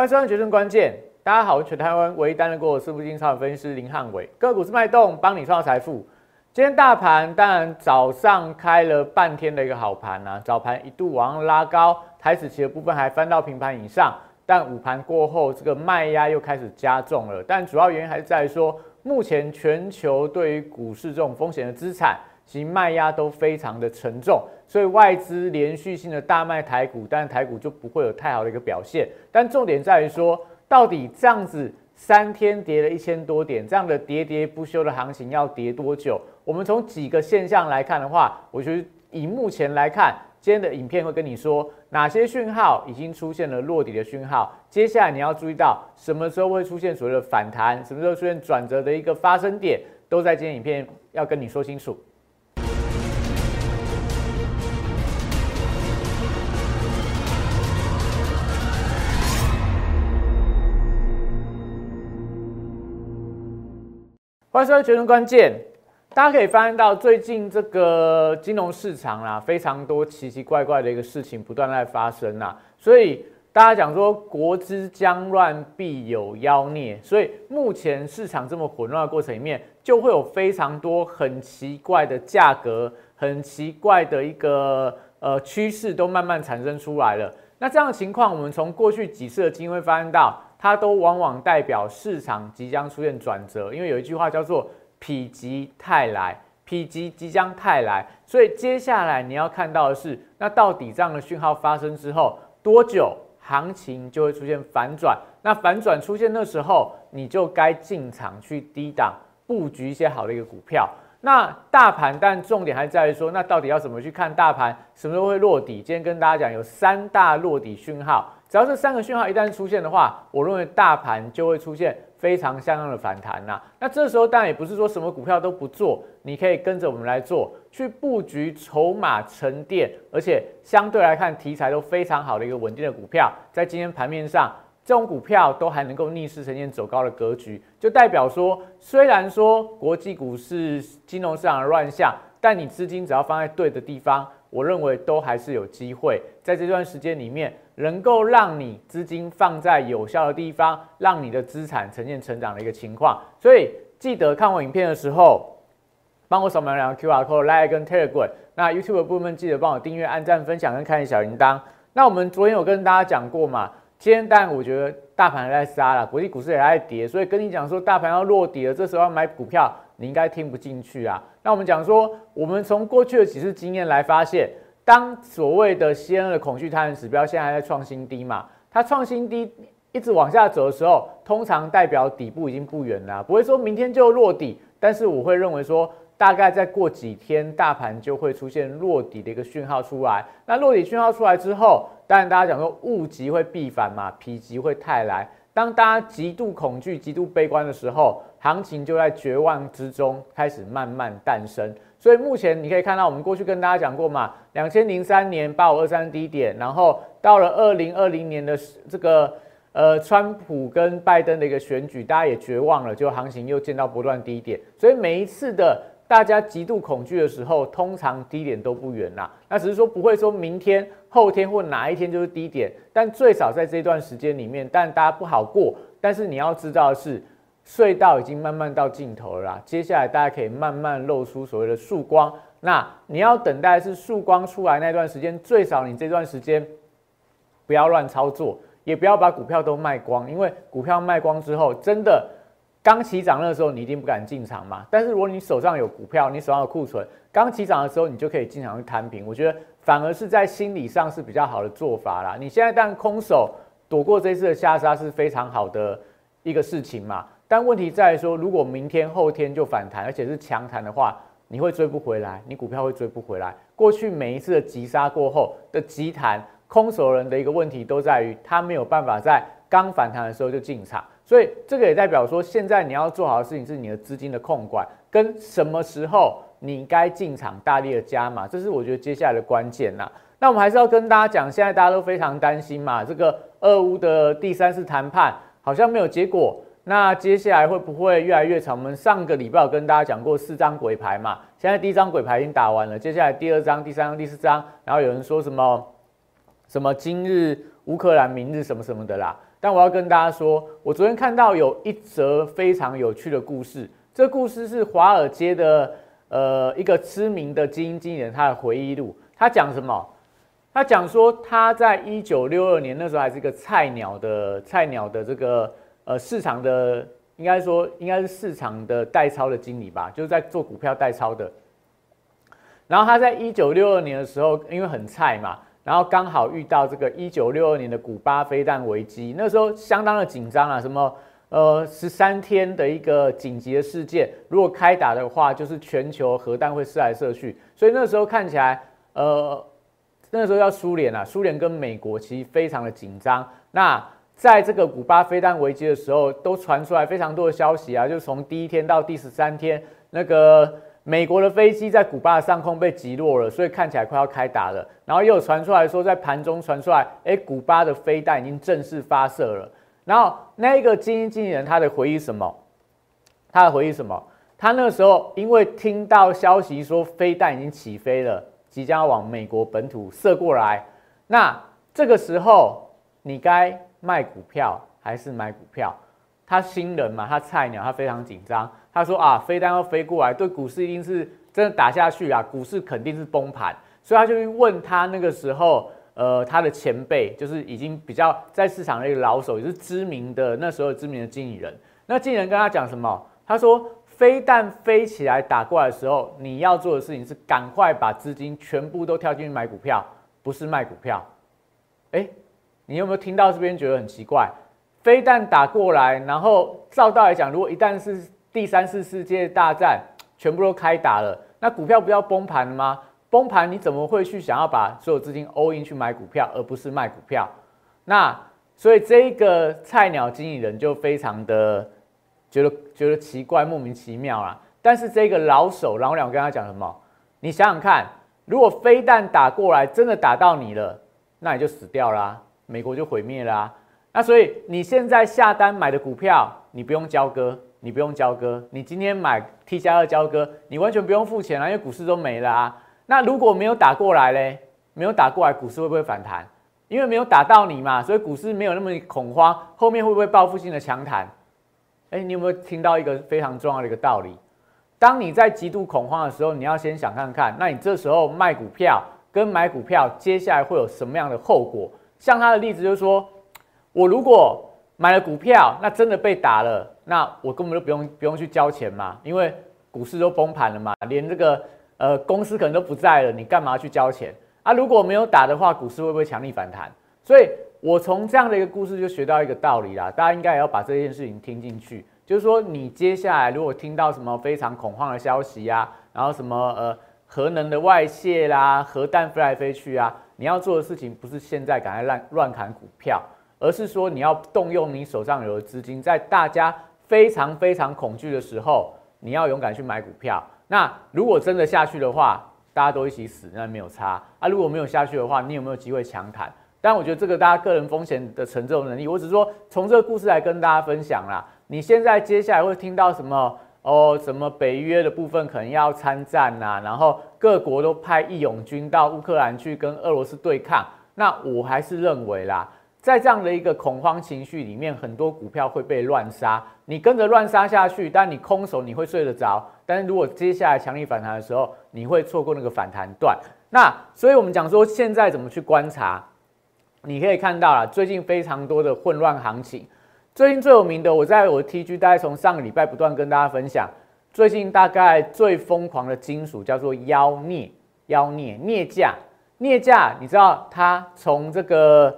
欢迎收看《决胜关键》，大家好，我是全台湾唯一担任过四部金超分析师林汉伟，个股是脉动，帮你创造财富。今天大盘当然早上开了半天的一个好盘啊，早盘一度往上拉高，台指期的部分还翻到平盘以上，但午盘过后，这个卖压又开始加重了。但主要原因还是在于说，目前全球对于股市这种风险的资产。其卖压都非常的沉重，所以外资连续性的大卖台股，但是台股就不会有太好的一个表现。但重点在于说，到底这样子三天跌了一千多点，这样的喋喋不休的行情要跌多久？我们从几个现象来看的话，我觉得以目前来看，今天的影片会跟你说哪些讯号已经出现了落底的讯号，接下来你要注意到什么时候会出现所谓的反弹，什么时候出现转折的一个发生点，都在今天影片要跟你说清楚。欢迎收看《决胜关键》。大家可以发现到，最近这个金融市场啦，非常多奇奇怪怪的一个事情不断在发生啊。所以大家讲说，国之将乱，必有妖孽。所以目前市场这么混乱的过程里面，就会有非常多很奇怪的价格、很奇怪的一个呃趋势都慢慢产生出来了。那这样的情况，我们从过去几次的经验会发现到。它都往往代表市场即将出现转折，因为有一句话叫做“否极泰来”，否极即将泰来，所以接下来你要看到的是，那到底这样的讯号发生之后多久，行情就会出现反转？那反转出现的时候，你就该进场去低档布局一些好的一个股票。那大盘，但重点还在于说，那到底要怎么去看大盘，什么时候会落底？今天跟大家讲，有三大落底讯号。只要这三个讯号一旦出现的话，我认为大盘就会出现非常相当的反弹呐。那这时候当然也不是说什么股票都不做，你可以跟着我们来做，去布局筹码沉淀，而且相对来看题材都非常好的一个稳定的股票，在今天盘面上，这种股票都还能够逆势呈现走高的格局，就代表说，虽然说国际股市金融市场的乱象，但你资金只要放在对的地方，我认为都还是有机会在这段时间里面。能够让你资金放在有效的地方，让你的资产呈现成长的一个情况。所以记得看我影片的时候，帮我扫描两个 QR code，来跟 Telegram。那 YouTube 的部分记得帮我订阅、按赞、分享跟开小铃铛。那我们昨天有跟大家讲过嘛？今天但我觉得大盘在杀了，国际股市也在跌，所以跟你讲说大盘要落底了，这时候要买股票，你应该听不进去啊。那我们讲说，我们从过去的几次经验来发现。当所谓的 C N 的恐惧贪婪指标现在还在创新低嘛？它创新低一直往下走的时候，通常代表底部已经不远了，不会说明天就落底。但是我会认为说，大概再过几天，大盘就会出现落底的一个讯号出来。那落底讯号出来之后，当然大家讲说物极会必反嘛，否极会泰来。当大家极度恐惧、极度悲观的时候，行情就在绝望之中开始慢慢诞生。所以目前你可以看到，我们过去跟大家讲过嘛，两千零三年八五二三低点，然后到了二零二零年的这个呃川普跟拜登的一个选举，大家也绝望了，就行情又见到不断低点。所以每一次的大家极度恐惧的时候，通常低点都不远啦。那只是说不会说明天、后天或哪一天就是低点，但最少在这段时间里面，但大家不好过。但是你要知道的是。隧道已经慢慢到尽头了啦，接下来大家可以慢慢露出所谓的曙光。那你要等待是曙光出来那段时间，最少你这段时间不要乱操作，也不要把股票都卖光，因为股票卖光之后，真的刚起涨的时候你一定不敢进场嘛。但是如果你手上有股票，你手上有库存，刚起涨的时候你就可以进场去摊平。我觉得反而是在心理上是比较好的做法啦。你现在但空手躲过这次的下杀是非常好的一个事情嘛。但问题在于说，如果明天后天就反弹，而且是强弹的话，你会追不回来，你股票会追不回来。过去每一次的急杀过后的急弹，空手人的一个问题都在于他没有办法在刚反弹的时候就进场，所以这个也代表说，现在你要做好的事情是你的资金的控管，跟什么时候你该进场大力的加码，这是我觉得接下来的关键呐。那我们还是要跟大家讲，现在大家都非常担心嘛，这个俄乌的第三次谈判好像没有结果。那接下来会不会越来越长？我们上个礼拜有跟大家讲过四张鬼牌嘛，现在第一张鬼牌已经打完了，接下来第二张、第三张、第四张，然后有人说什么什么今日乌克兰，明日什么什么的啦。但我要跟大家说，我昨天看到有一则非常有趣的故事，这故事是华尔街的呃一个知名的基金经理人他的回忆录。他讲什么？他讲说他在一九六二年那时候还是一个菜鸟的菜鸟的这个呃市场的，应该说应该是市场的代操的经理吧，就是在做股票代操的。然后他在一九六二年的时候，因为很菜嘛，然后刚好遇到这个一九六二年的古巴飞弹危机，那时候相当的紧张啊，什么呃十三天的一个紧急的事件，如果开打的话，就是全球核弹会射来射去，所以那时候看起来，呃那时候要苏联啊，苏联跟美国其实非常的紧张。那在这个古巴飞弹危机的时候，都传出来非常多的消息啊，就从第一天到第十三天那个。美国的飞机在古巴的上空被击落了，所以看起来快要开打了。然后又有传出来说，在盘中传出来，哎，古巴的飞弹已经正式发射了。然后那个基金经理人他的回忆什么？他的回忆什么？他那时候因为听到消息说飞弹已经起飞了，即将往美国本土射过来。那这个时候你该卖股票还是买股票？他新人嘛，他菜鸟，他非常紧张。他说啊，飞弹要飞过来，对股市一定是真的打下去啊，股市肯定是崩盘，所以他就去问他那个时候，呃，他的前辈，就是已经比较在市场的一个老手，也是知名的那时候知名的经理人。那经理人跟他讲什么？他说，飞弹飞起来打过来的时候，你要做的事情是赶快把资金全部都跳进去买股票，不是卖股票。哎，你有没有听到这边觉得很奇怪？飞弹打过来，然后照道来讲，如果一旦是第三次世界大战全部都开打了，那股票不要崩盘了吗？崩盘你怎么会去想要把所有资金 all in 去买股票，而不是卖股票？那所以这个菜鸟经理人就非常的觉得觉得奇怪，莫名其妙啦。但是这个老手老鸟跟他讲什么？你想想看，如果飞弹打过来真的打到你了，那你就死掉啦，美国就毁灭啦。那所以你现在下单买的股票，你不用交割。你不用交割，你今天买 T 加二交割，你完全不用付钱啊，因为股市都没了啊。那如果没有打过来嘞，没有打过来，股市会不会反弹？因为没有打到你嘛，所以股市没有那么恐慌，后面会不会报复性的强弹？哎，你有没有听到一个非常重要的一个道理？当你在极度恐慌的时候，你要先想看看，那你这时候卖股票跟买股票，接下来会有什么样的后果？像他的例子就是说，我如果买了股票，那真的被打了，那我根本就不用不用去交钱嘛，因为股市都崩盘了嘛，连这个呃公司可能都不在了，你干嘛去交钱啊？如果没有打的话，股市会不会强力反弹？所以我从这样的一个故事就学到一个道理啦，大家应该也要把这件事情听进去，就是说你接下来如果听到什么非常恐慌的消息呀，然后什么呃核能的外泄啦，核弹飞来飞去啊，你要做的事情不是现在赶快乱乱砍股票。而是说，你要动用你手上有的资金，在大家非常非常恐惧的时候，你要勇敢去买股票。那如果真的下去的话，大家都一起死，那没有差啊。如果没有下去的话，你有没有机会强谈？但我觉得这个大家个人风险的承受能力，我只是说从这个故事来跟大家分享啦。你现在接下来会听到什么？哦，什么北约的部分可能要参战呐？然后各国都派义勇军到乌克兰去跟俄罗斯对抗。那我还是认为啦。在这样的一个恐慌情绪里面，很多股票会被乱杀。你跟着乱杀下去，但你空手你会睡得着。但是如果接下来强力反弹的时候，你会错过那个反弹段。那所以我们讲说，现在怎么去观察？你可以看到了，最近非常多的混乱行情。最近最有名的，我在我的 TG，大概从上个礼拜不断跟大家分享。最近大概最疯狂的金属叫做妖镍，妖镍镍价，镍价，你知道它从这个。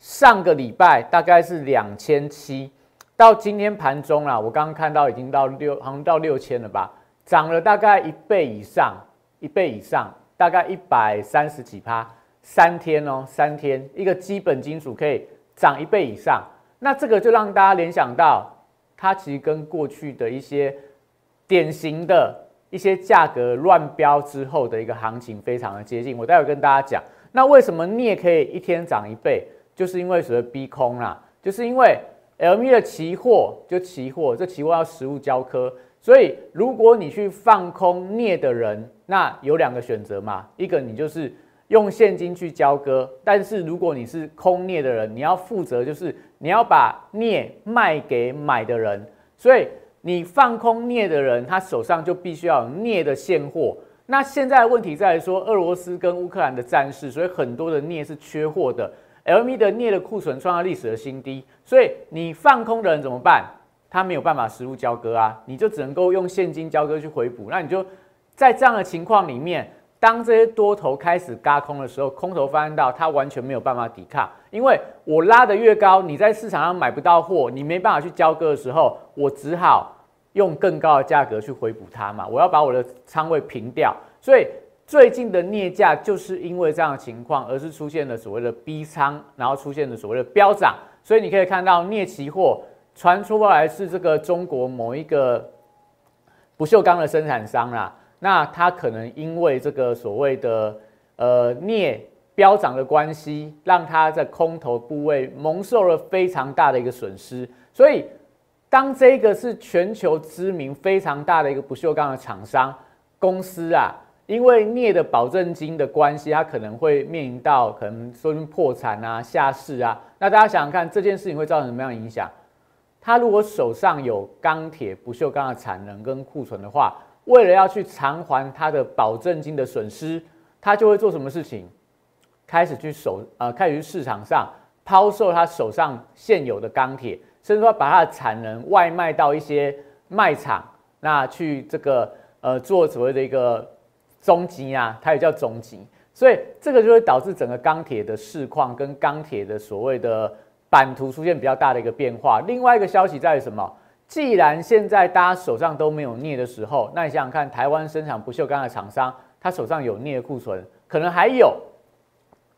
上个礼拜大概是两千七，到今天盘中啦，我刚刚看到已经到六，好像到六千了吧，涨了大概一倍以上，一倍以上，大概一百三十几趴，三天哦，三天一个基本金属可以涨一倍以上，那这个就让大家联想到，它其实跟过去的一些典型的一些价格乱标之后的一个行情非常的接近。我待会跟大家讲，那为什么镍可以一天涨一倍？就是因为所谓逼空啦，就是因为 LME 的期货就期货，这期货要实物交割，所以如果你去放空镍的人，那有两个选择嘛，一个你就是用现金去交割，但是如果你是空镍的人，你要负责就是你要把镍卖给买的人，所以你放空镍的人，他手上就必须要有镍的现货。那现在问题在于说，俄罗斯跟乌克兰的战事，所以很多的镍是缺货的，LME 的镍的库存创下历史的新低，所以你放空的人怎么办？他没有办法实物交割啊，你就只能够用现金交割去回补。那你就在这样的情况里面，当这些多头开始嘎空的时候，空头发现到它完全没有办法抵抗，因为我拉得越高，你在市场上买不到货，你没办法去交割的时候，我只好。用更高的价格去回补它嘛？我要把我的仓位平掉，所以最近的镍价就是因为这样的情况，而是出现了所谓的逼仓，然后出现了所谓的飙涨。所以你可以看到镍期货传出来是这个中国某一个不锈钢的生产商啦，那它可能因为这个所谓的呃镍飙涨的关系，让它在空头部位蒙受了非常大的一个损失，所以。当这个是全球知名非常大的一个不锈钢的厂商公司啊，因为镍的保证金的关系，它可能会面临到可能说破产啊、下市啊。那大家想想看，这件事情会造成什么样的影响？他如果手上有钢铁、不锈钢的产能跟库存的话，为了要去偿还他的保证金的损失，他就会做什么事情？开始去手呃，开始去市场上抛售他手上现有的钢铁。甚至说把他的产能外卖到一些卖场，那去这个呃做所谓的一个中级啊，它也叫中级，所以这个就会导致整个钢铁的市况跟钢铁的所谓的版图出现比较大的一个变化。另外一个消息在于什么？既然现在大家手上都没有镍的时候，那你想想看，台湾生产不锈钢的厂商，他手上有镍库存，可能还有，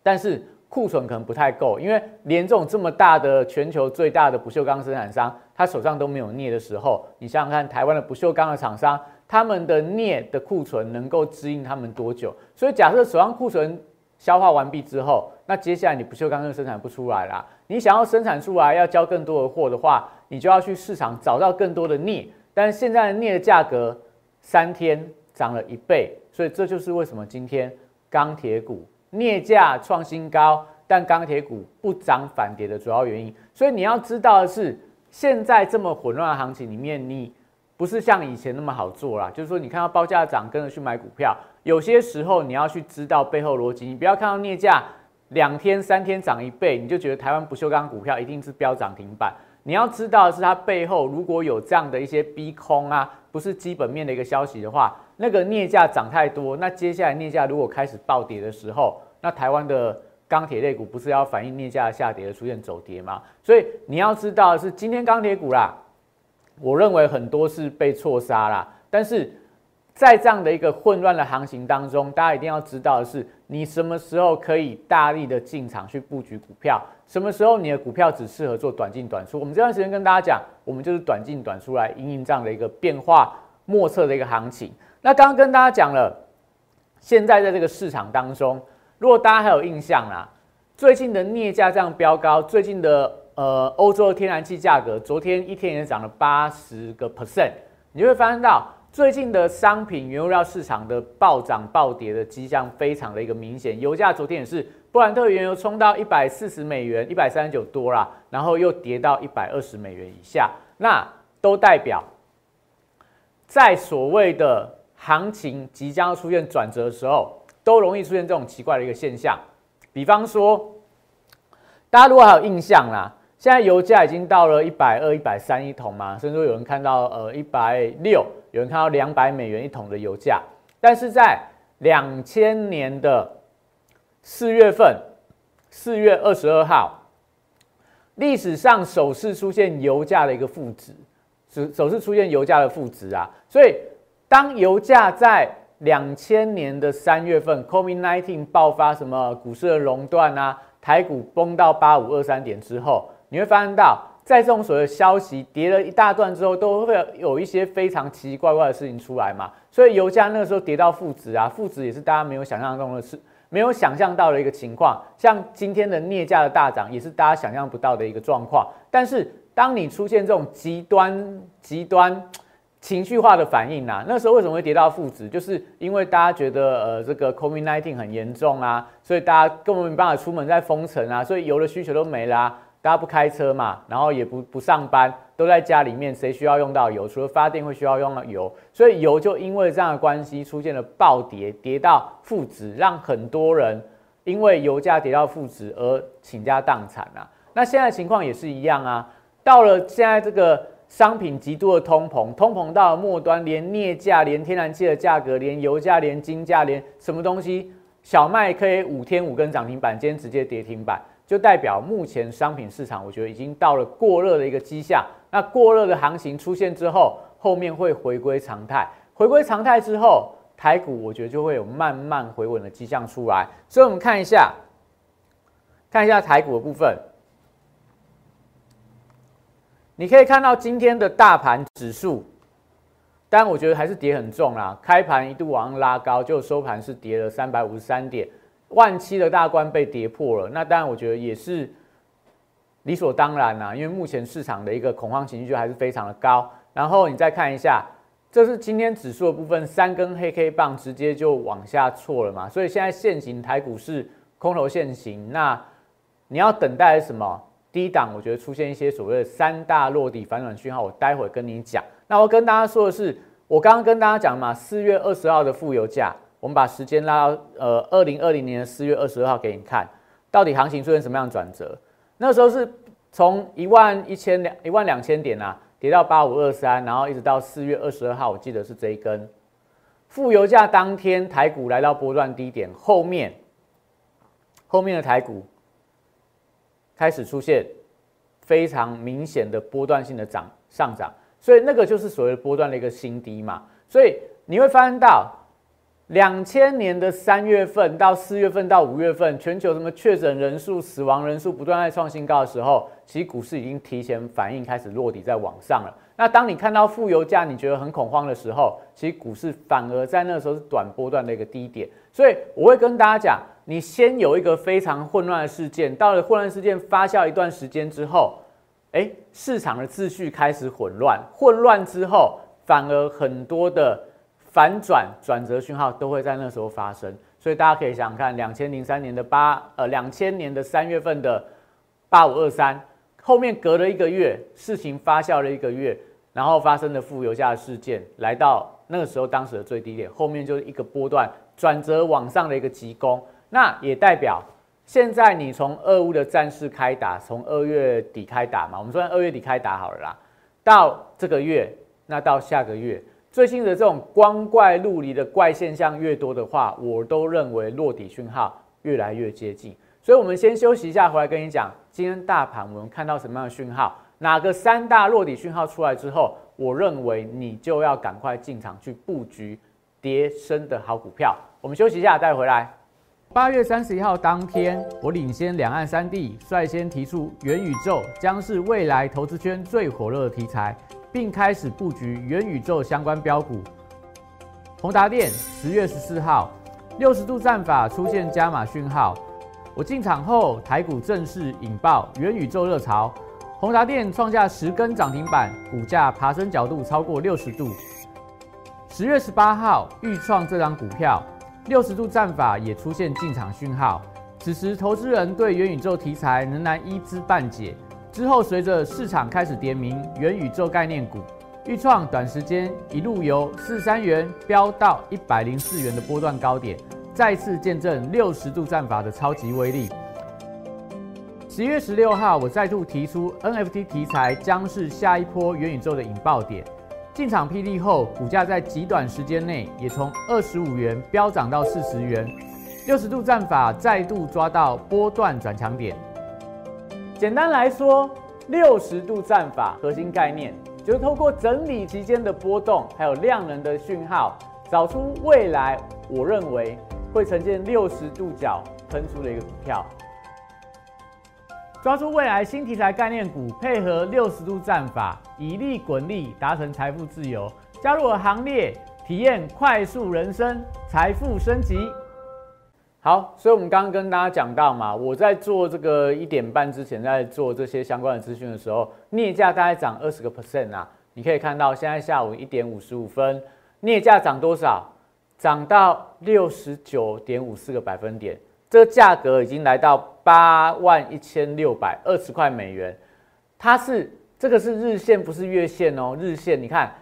但是。库存可能不太够，因为连这种这么大的全球最大的不锈钢生产商，他手上都没有镍的时候，你想想看，台湾的不锈钢的厂商，他们的镍的库存能够支应他们多久？所以假设手上库存消化完毕之后，那接下来你不锈钢就生产不出来了。你想要生产出来，要交更多的货的话，你就要去市场找到更多的镍。但是现在的镍的价格三天涨了一倍，所以这就是为什么今天钢铁股。镍价创新高，但钢铁股不涨反跌的主要原因。所以你要知道的是，现在这么混乱的行情里面，你不是像以前那么好做啦。就是说，你看到报价涨，跟着去买股票，有些时候你要去知道背后逻辑。你不要看到镍价两天、三天涨一倍，你就觉得台湾不锈钢股票一定是飙涨停板。你要知道的是，它背后如果有这样的一些逼空啊，不是基本面的一个消息的话，那个镍价涨太多，那接下来镍价如果开始暴跌的时候，那台湾的钢铁类股不是要反映镍价下跌的出现走跌吗？所以你要知道是，今天钢铁股啦，我认为很多是被错杀啦。但是在这样的一个混乱的行情当中，大家一定要知道的是，你什么时候可以大力的进场去布局股票，什么时候你的股票只适合做短进短出。我们这段时间跟大家讲，我们就是短进短出来应应这样的一个变化莫测的一个行情。那刚刚跟大家讲了，现在在这个市场当中。如果大家还有印象啦，最近的镍价这样飙高，最近的呃欧洲的天然气价格，昨天一天也涨了八十个 percent，你会发现到最近的商品原料市场的暴涨暴跌的迹象非常的一个明显。油价昨天也是布兰特原油冲到一百四十美元，一百三十九多啦，然后又跌到一百二十美元以下，那都代表在所谓的行情即将出现转折的时候。都容易出现这种奇怪的一个现象，比方说，大家如果还有印象啦，现在油价已经到了一百二、一百三一桶嘛，甚至有人看到呃一百六，有人看到两百美元一桶的油价。但是在两千年的四月份，四月二十二号，历史上首次出现油价的一个负值，首首次出现油价的负值啊，所以当油价在两千年的三月份，COVID-19 爆发，什么股市的熔断啊，台股崩到八五二三点之后，你会发现到，在这种所谓消息跌了一大段之后，都会有一些非常奇奇怪怪的事情出来嘛。所以油价那个时候跌到负值啊，负值也是大家没有想象中的事，没有想象到的一个情况。像今天的镍价的大涨，也是大家想象不到的一个状况。但是当你出现这种极端极端。情绪化的反应呐，那时候为什么会跌到负值？就是因为大家觉得呃这个 COVID-19 很严重啊，所以大家根本没办法出门，在封城啊，所以油的需求都没啦。大家不开车嘛，然后也不不上班，都在家里面，谁需要用到油？除了发电会需要用到油，所以油就因为这样的关系出现了暴跌，跌到负值，让很多人因为油价跌到负值而倾家荡产啊。那现在情况也是一样啊，到了现在这个商品极度的通膨，通膨到了末端，连镍价、连天然气的价格、连油价、连金价、连什么东西，小麦可以五天五根涨停板，今天直接跌停板。就代表目前商品市场，我觉得已经到了过热的一个迹象。那过热的行情出现之后，后面会回归常态。回归常态之后，台股我觉得就会有慢慢回稳的迹象出来。所以，我们看一下，看一下台股的部分。你可以看到今天的大盘指数，但我觉得还是跌很重啦。开盘一度往上拉高，就收盘是跌了三百五十三点。万七的大关被跌破了，那当然我觉得也是理所当然啦，因为目前市场的一个恐慌情绪还是非常的高。然后你再看一下，这是今天指数的部分，三根黑 K 棒直接就往下挫了嘛，所以现在现行台股是空头现行，那你要等待什么低档？我觉得出现一些所谓的三大落底反转讯号，我待会跟你讲。那我跟大家说的是，我刚刚跟大家讲嘛，四月二十号的富油价。我们把时间拉到呃二零二零年的四月二十二号给你看，到底行情出现什么样的转折？那时候是从一万一千两一万两千点啊，跌到八五二三，然后一直到四月二十二号，我记得是这一根。负油价当天，台股来到波段低点，后面后面的台股开始出现非常明显的波段性的涨上涨，所以那个就是所谓波段的一个新低嘛。所以你会发现到。两千年的三月份到四月份到五月份，全球什么确诊人数、死亡人数不断在创新高的时候，其实股市已经提前反应，开始落底在往上了。那当你看到负油价，你觉得很恐慌的时候，其实股市反而在那时候是短波段的一个低点。所以我会跟大家讲，你先有一个非常混乱的事件，到了混乱事件发酵一段时间之后，哎，市场的秩序开始混乱，混乱之后，反而很多的。反转转折讯号都会在那时候发生，所以大家可以想想看，两千零三年的八呃两千年的三月份的八五二三，后面隔了一个月，事情发酵了一个月，然后发生的负油价事件，来到那个时候当时的最低点，后面就是一个波段转折往上的一个急攻，那也代表现在你从俄乌的战事开打，从二月底开打嘛，我们说二月底开打好了啦，到这个月，那到下个月。最近的这种光怪陆离的怪现象越多的话，我都认为落底讯号越来越接近。所以，我们先休息一下，回来跟你讲今天大盘我们看到什么样的讯号，哪个三大落底讯号出来之后，我认为你就要赶快进场去布局跌升的好股票。我们休息一下，再回来。八月三十一号当天，我领先两岸三地，率先提出元宇宙将是未来投资圈最火热的题材。并开始布局元宇宙相关标股。宏达电十月十四号，六十度战法出现加码讯号，我进场后，台股正式引爆元宇宙热潮，宏达电创下十根涨停板，股价爬升角度超过六十度。十月十八号，预创这张股票，六十度战法也出现进场讯号，此时投资人对元宇宙题材仍然一知半解。之后，随着市场开始点名元宇宙概念股，预创短时间一路由四三元飙到一百零四元的波段高点，再次见证六十度战法的超级威力。十月十六号，我再度提出 NFT 题材将是下一波元宇宙的引爆点，进场霹雳后，股价在极短时间内也从二十五元飙涨到四十元，六十度战法再度抓到波段转强点。简单来说，六十度战法核心概念就是透过整理期间的波动，还有量能的讯号，找出未来我认为会呈现六十度角喷出的一个股票，抓住未来新题材概念股，配合六十度战法，以利滚利，达成财富自由。加入我行列，体验快速人生，财富升级。好，所以我们刚刚跟大家讲到嘛，我在做这个一点半之前，在做这些相关的资讯的时候，镍价大概涨二十个 percent 啊。你可以看到，现在下午一点五十五分，镍价涨多少？涨到六十九点五四个百分点。这个价格已经来到八万一千六百二十块美元，它是这个是日线，不是月线哦。日线你看，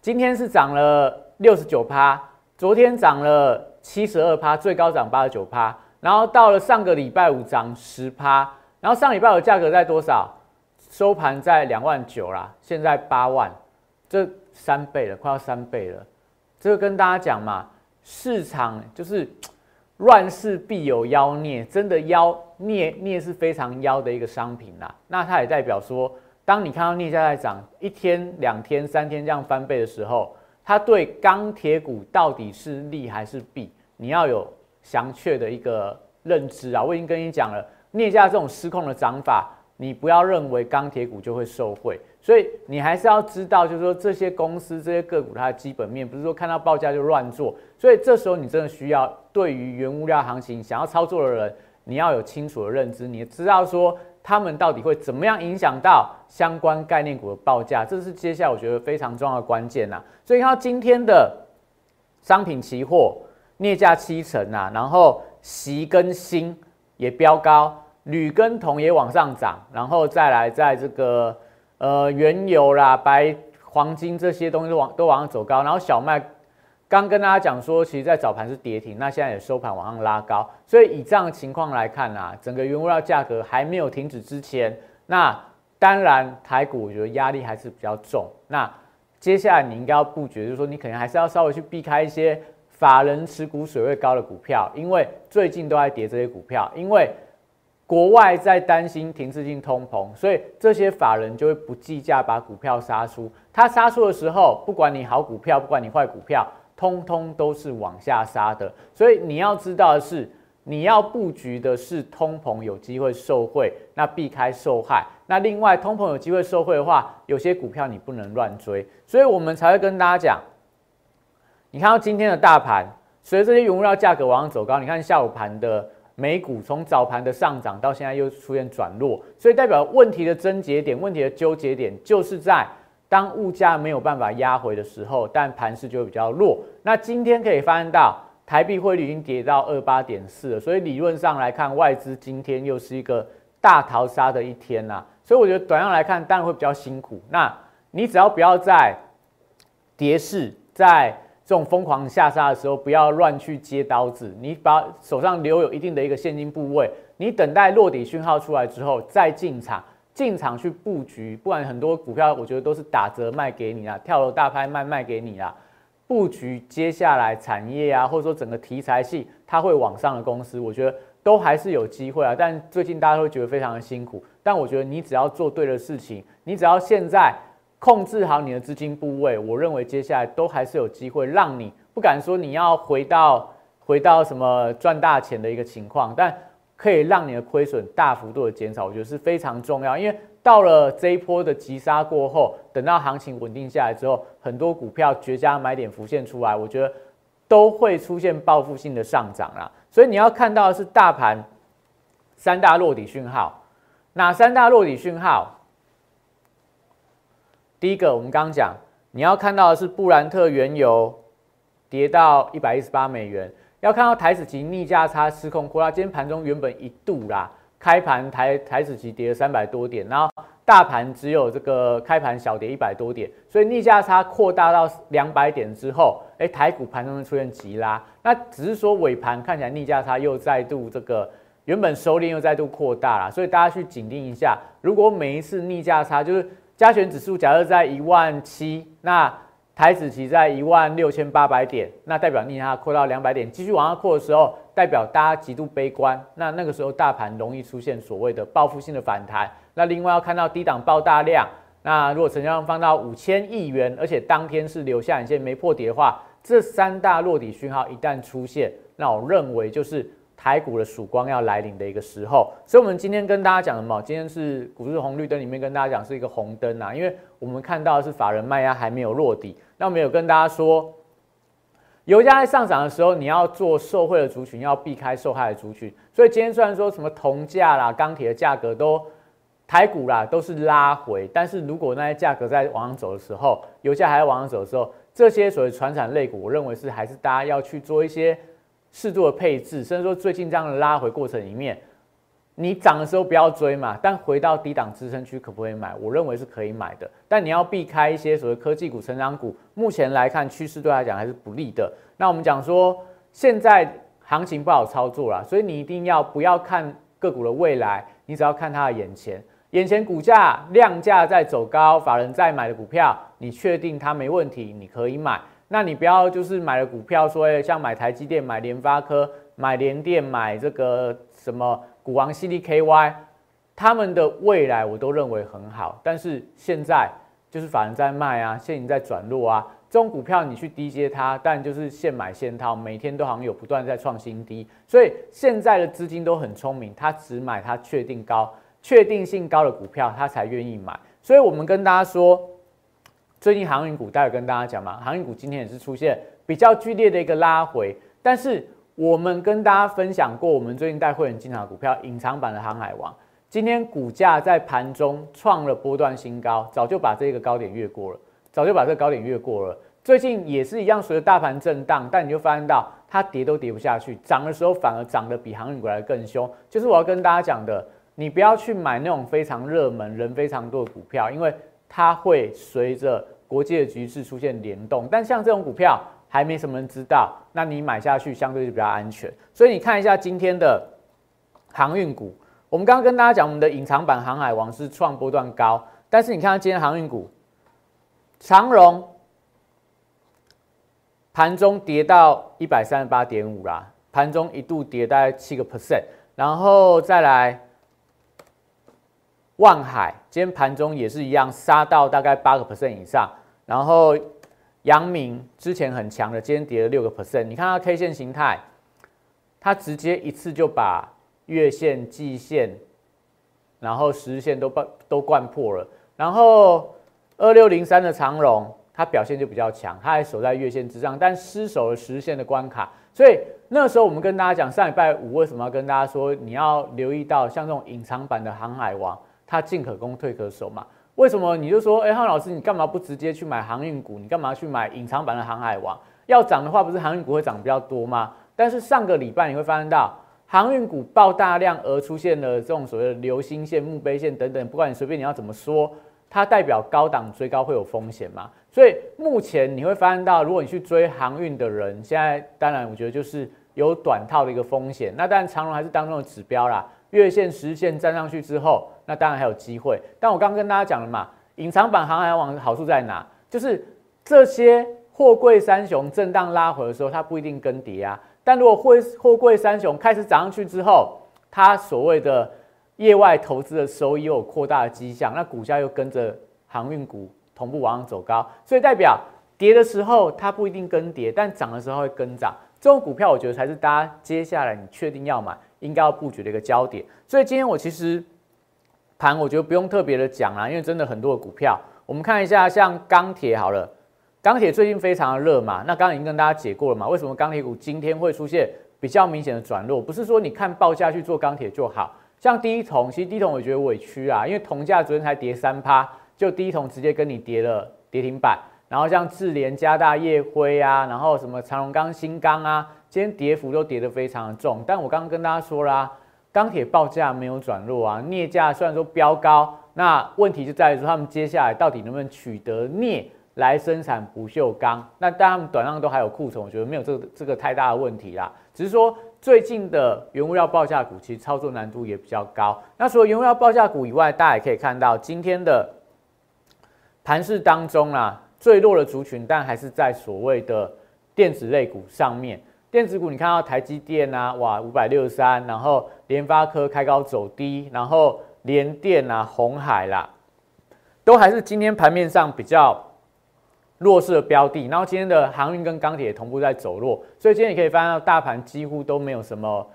今天是涨了六十九趴，昨天涨了七十二趴，最高涨八十九趴，然后到了上个礼拜五涨十趴，然后上礼拜五价格在多少？收盘在两万九啦，现在八万，这三倍了，快要三倍了。这个跟大家讲嘛，市场就是乱世必有妖孽，真的妖孽孽是非常妖的一个商品啦。那它也代表说，当你看到镍价在涨，一天、两天、三天这样翻倍的时候，它对钢铁股到底是利还是弊，你要有详确的一个认知啊。我已经跟你讲了，镍价这种失控的涨法。你不要认为钢铁股就会受惠，所以你还是要知道，就是说这些公司、这些个股它的基本面，不是说看到报价就乱做。所以这时候你真的需要对于原物料行情想要操作的人，你要有清楚的认知，你知道说他们到底会怎么样影响到相关概念股的报价，这是接下来我觉得非常重要的关键呐。所以看到今天的商品期货镍价七成啊，然后锡跟锌也飙高。铝跟铜也往上涨，然后再来在这个呃原油啦、白黄金这些东西都往都往上走高，然后小麦刚跟大家讲说，其实在早盘是跌停，那现在也收盘往上拉高，所以以这样的情况来看啊，整个原物料价格还没有停止之前，那当然台股我觉得压力还是比较重。那接下来你应该要布局，就是说你可能还是要稍微去避开一些法人持股水位高的股票，因为最近都在跌这些股票，因为。国外在担心停滞性通膨，所以这些法人就会不计价把股票杀出。他杀出的时候，不管你好股票，不管你坏股票，通通都是往下杀的。所以你要知道的是，你要布局的是通膨有机会受惠，那避开受害。那另外，通膨有机会受惠的话，有些股票你不能乱追。所以我们才会跟大家讲，你看到今天的大盘，随着这些原物料价格往上走高，你看下午盘的。美股从早盘的上涨到现在又出现转弱，所以代表问题的症结点、问题的纠结点，就是在当物价没有办法压回的时候，但盘势就会比较弱。那今天可以发现到台币汇率已经跌到二八点四了，所以理论上来看，外资今天又是一个大逃杀的一天呐。所以我觉得短样来看，当然会比较辛苦。那你只要不要在跌势在。这种疯狂下杀的时候，不要乱去接刀子。你把手上留有一定的一个现金部位，你等待落底讯号出来之后再进场，进场去布局。不然很多股票，我觉得都是打折卖给你啊，跳楼大拍卖卖给你啊。布局接下来产业啊，或者说整个题材系它会往上的公司，我觉得都还是有机会啊。但最近大家会觉得非常的辛苦，但我觉得你只要做对的事情，你只要现在。控制好你的资金部位，我认为接下来都还是有机会让你不敢说你要回到回到什么赚大钱的一个情况，但可以让你的亏损大幅度的减少，我觉得是非常重要。因为到了这一波的急杀过后，等到行情稳定下来之后，很多股票绝佳买点浮现出来，我觉得都会出现报复性的上涨啦。所以你要看到的是大盘三大落底讯号，哪三大落底讯号？第一个，我们刚刚讲，你要看到的是布兰特原油跌到一百一十八美元，要看到台子期逆价差失控扩大。今天盘中原本一度啦，开盘台台子期跌了三百多点，然后大盘只有这个开盘小跌一百多点，所以逆价差扩大到两百点之后，哎，台股盘中出现急拉，那只是说尾盘看起来逆价差又再度这个原本收敛又再度扩大了，所以大家去紧盯一下，如果每一次逆价差就是。加权指数假设在一万七，那台指期在一万六千八百点，那代表逆差扩到两百点，继续往上扩的时候，代表大家极度悲观，那那个时候大盘容易出现所谓的报复性的反弹。那另外要看到低档爆大量，那如果成交量放到五千亿元，而且当天是留下影线没破底的话，这三大落底讯号一旦出现，那我认为就是。台股的曙光要来临的一个时候，所以我们今天跟大家讲什么？今天是股市红绿灯里面跟大家讲是一个红灯啊，因为我们看到的是法人卖压还没有落底。那我们有跟大家说，油价在上涨的时候，你要做受惠的族群，要避开受害的族群。所以今天虽然说什么铜价啦、钢铁的价格都台股啦都是拉回，但是如果那些价格在往上走的时候，油价还在往上走的时候，这些所谓传产类股，我认为是还是大家要去做一些。适度的配置，甚至说最近这样的拉回过程里面，你涨的时候不要追嘛，但回到低档支撑区可不可以买？我认为是可以买的，但你要避开一些所谓科技股、成长股，目前来看趋势对来讲还是不利的。那我们讲说现在行情不好操作了，所以你一定要不要看个股的未来，你只要看它的眼前。眼前股价量价在走高，法人在买的股票，你确定它没问题，你可以买。那你不要就是买了股票，说像买台积电、买联发科、买联电、买这个什么股王 CDKY，他们的未来我都认为很好，但是现在就是法人在卖啊，现在在转弱啊，这种股票你去低接它，但就是现买现套，每天都好像有不断在创新低，所以现在的资金都很聪明，他只买他确定高。确定性高的股票，他才愿意买。所以，我们跟大家说，最近航运股，待会跟大家讲嘛，航运股今天也是出现比较剧烈的一个拉回。但是，我们跟大家分享过，我们最近带会员进场的股票，隐藏版的航海王，今天股价在盘中创了波段新高，早就把这个高点越过了，早就把这个高点越过了。最近也是一样，随着大盘震荡，但你就发现到它跌都跌不下去，涨的时候反而涨得比航运股来更凶。就是我要跟大家讲的。你不要去买那种非常热门、人非常多的股票，因为它会随着国际的局势出现联动。但像这种股票还没什么人知道，那你买下去相对就比较安全。所以你看一下今天的航运股，我们刚刚跟大家讲，我们的隐藏版航海王是创波段高，但是你看今天航运股，长荣盘中跌到一百三十八点五啦，盘中一度跌大概七个 percent，然后再来。万海今天盘中也是一样，杀到大概八个 percent 以上。然后阳明之前很强的，今天跌了六个 percent。你看它 K 线形态，它直接一次就把月线、季线，然后十日线都灌都灌破了。然后二六零三的长荣，它表现就比较强，它还守在月线之上，但失守了十日线的关卡。所以那时候我们跟大家讲，上礼拜五为什么要跟大家说，你要留意到像这种隐藏版的航海王。它进可攻退可守嘛？为什么你就说，哎，汉老师，你干嘛不直接去买航运股？你干嘛去买隐藏版的航海王？要涨的话，不是航运股会涨比较多吗？但是上个礼拜你会发现到，航运股爆大量而出现了这种所谓的流星线、墓碑线等等，不管你随便你要怎么说，它代表高档追高会有风险嘛？所以目前你会发现到，如果你去追航运的人，现在当然我觉得就是有短套的一个风险。那当然长龙还是当中的指标啦。月线、十线站上去之后，那当然还有机会。但我刚刚跟大家讲了嘛，隐藏版航海王的好处在哪？就是这些货柜三雄震荡拉回的时候，它不一定跟跌啊。但如果货货柜三雄开始涨上去之后，它所谓的业外投资的收益有扩大的迹象，那股价又跟着航运股同步往上走高，所以代表跌的时候它不一定跟跌，但涨的时候会跟涨。这种股票我觉得才是大家接下来你确定要买。应该要布局的一个焦点，所以今天我其实盘我觉得不用特别的讲啦，因为真的很多的股票，我们看一下像钢铁好了，钢铁最近非常的热嘛，那刚刚已经跟大家解过了嘛，为什么钢铁股今天会出现比较明显的转弱？不是说你看报价去做钢铁就好，像第一桶，其实第一桶我觉得委屈啊，因为铜价昨天才跌三趴，就第一桶直接跟你跌了跌停板，然后像智联、加大、业辉啊，然后什么长荣钢、新钢啊。今天跌幅都跌得非常的重，但我刚刚跟大家说啦，钢铁报价没有转弱啊，镍价虽然说飙高，那问题就在于说他们接下来到底能不能取得镍来生产不锈钢？那当然他们短量都还有库存，我觉得没有这个这个太大的问题啦。只是说最近的原物料报价股其实操作难度也比较高。那除了原物料报价股以外，大家也可以看到今天的盘市当中啊，最弱的族群，但还是在所谓的电子类股上面。电子股，你看到台积电啊，哇，五百六十三，然后联发科开高走低，然后联电啊、红海啦，都还是今天盘面上比较弱势的标的。然后今天的航运跟钢铁同步在走弱，所以今天你可以发现到大盘几乎都没有什么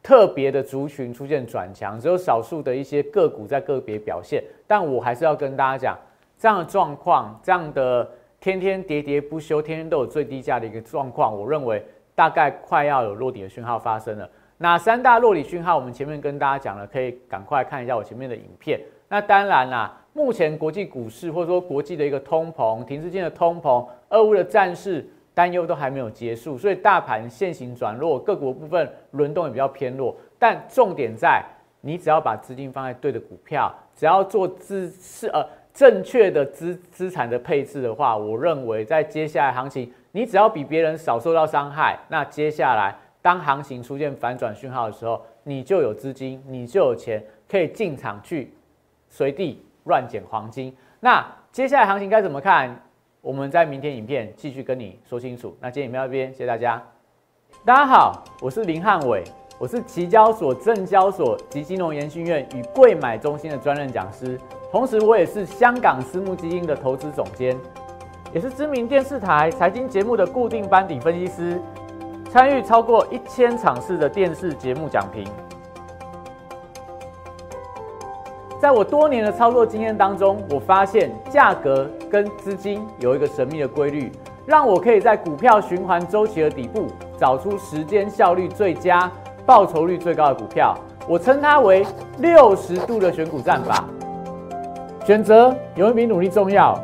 特别的族群出现转强，只有少数的一些个股在个别表现。但我还是要跟大家讲，这样的状况，这样的天天喋喋不休，天天都有最低价的一个状况，我认为。大概快要有落底的讯号发生了，哪三大落底讯号？我们前面跟大家讲了，可以赶快看一下我前面的影片。那当然啦，目前国际股市或者说国际的一个通膨、停滞性的通膨、俄乌的战事担忧都还没有结束，所以大盘现行转弱，各国部分轮动也比较偏弱。但重点在，你只要把资金放在对的股票，只要做资是呃正确的资资产的配置的话，我认为在接下来行情，你只要比别人少受到伤害，那接下来当行情出现反转讯号的时候，你就有资金，你就有钱可以进场去随地乱捡黄金。那接下来行情该怎么看？我们在明天影片继续跟你说清楚。那今天影片到这边，谢谢大家。大家好，我是林汉伟，我是期交所、证交所及金融研训院与贵买中心的专任讲师，同时我也是香港私募基金的投资总监，也是知名电视台财经节目的固定班底分析师，参与超过一千场次的电视节目讲评。在我多年的操作经验当中，我发现价格跟资金有一个神秘的规律，让我可以在股票循环周期的底部找出时间效率最佳、报酬率最高的股票。我称它为六十度的选股战法。选择永远比努力重要。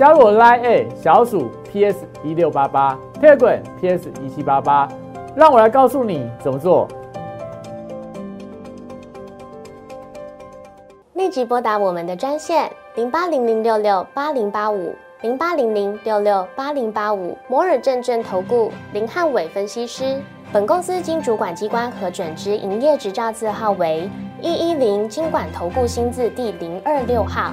加入我 Line A 小鼠 PS 一六八八 t e g r PS 一七八八，让我来告诉你怎么做。立即拨打我们的专线零八零零六六八零八五零八零零六六八零八五摩尔证券投顾林汉伟分析师。本公司经主管机关核准之营业执照字号为一一零金管投顾新字第零二六号。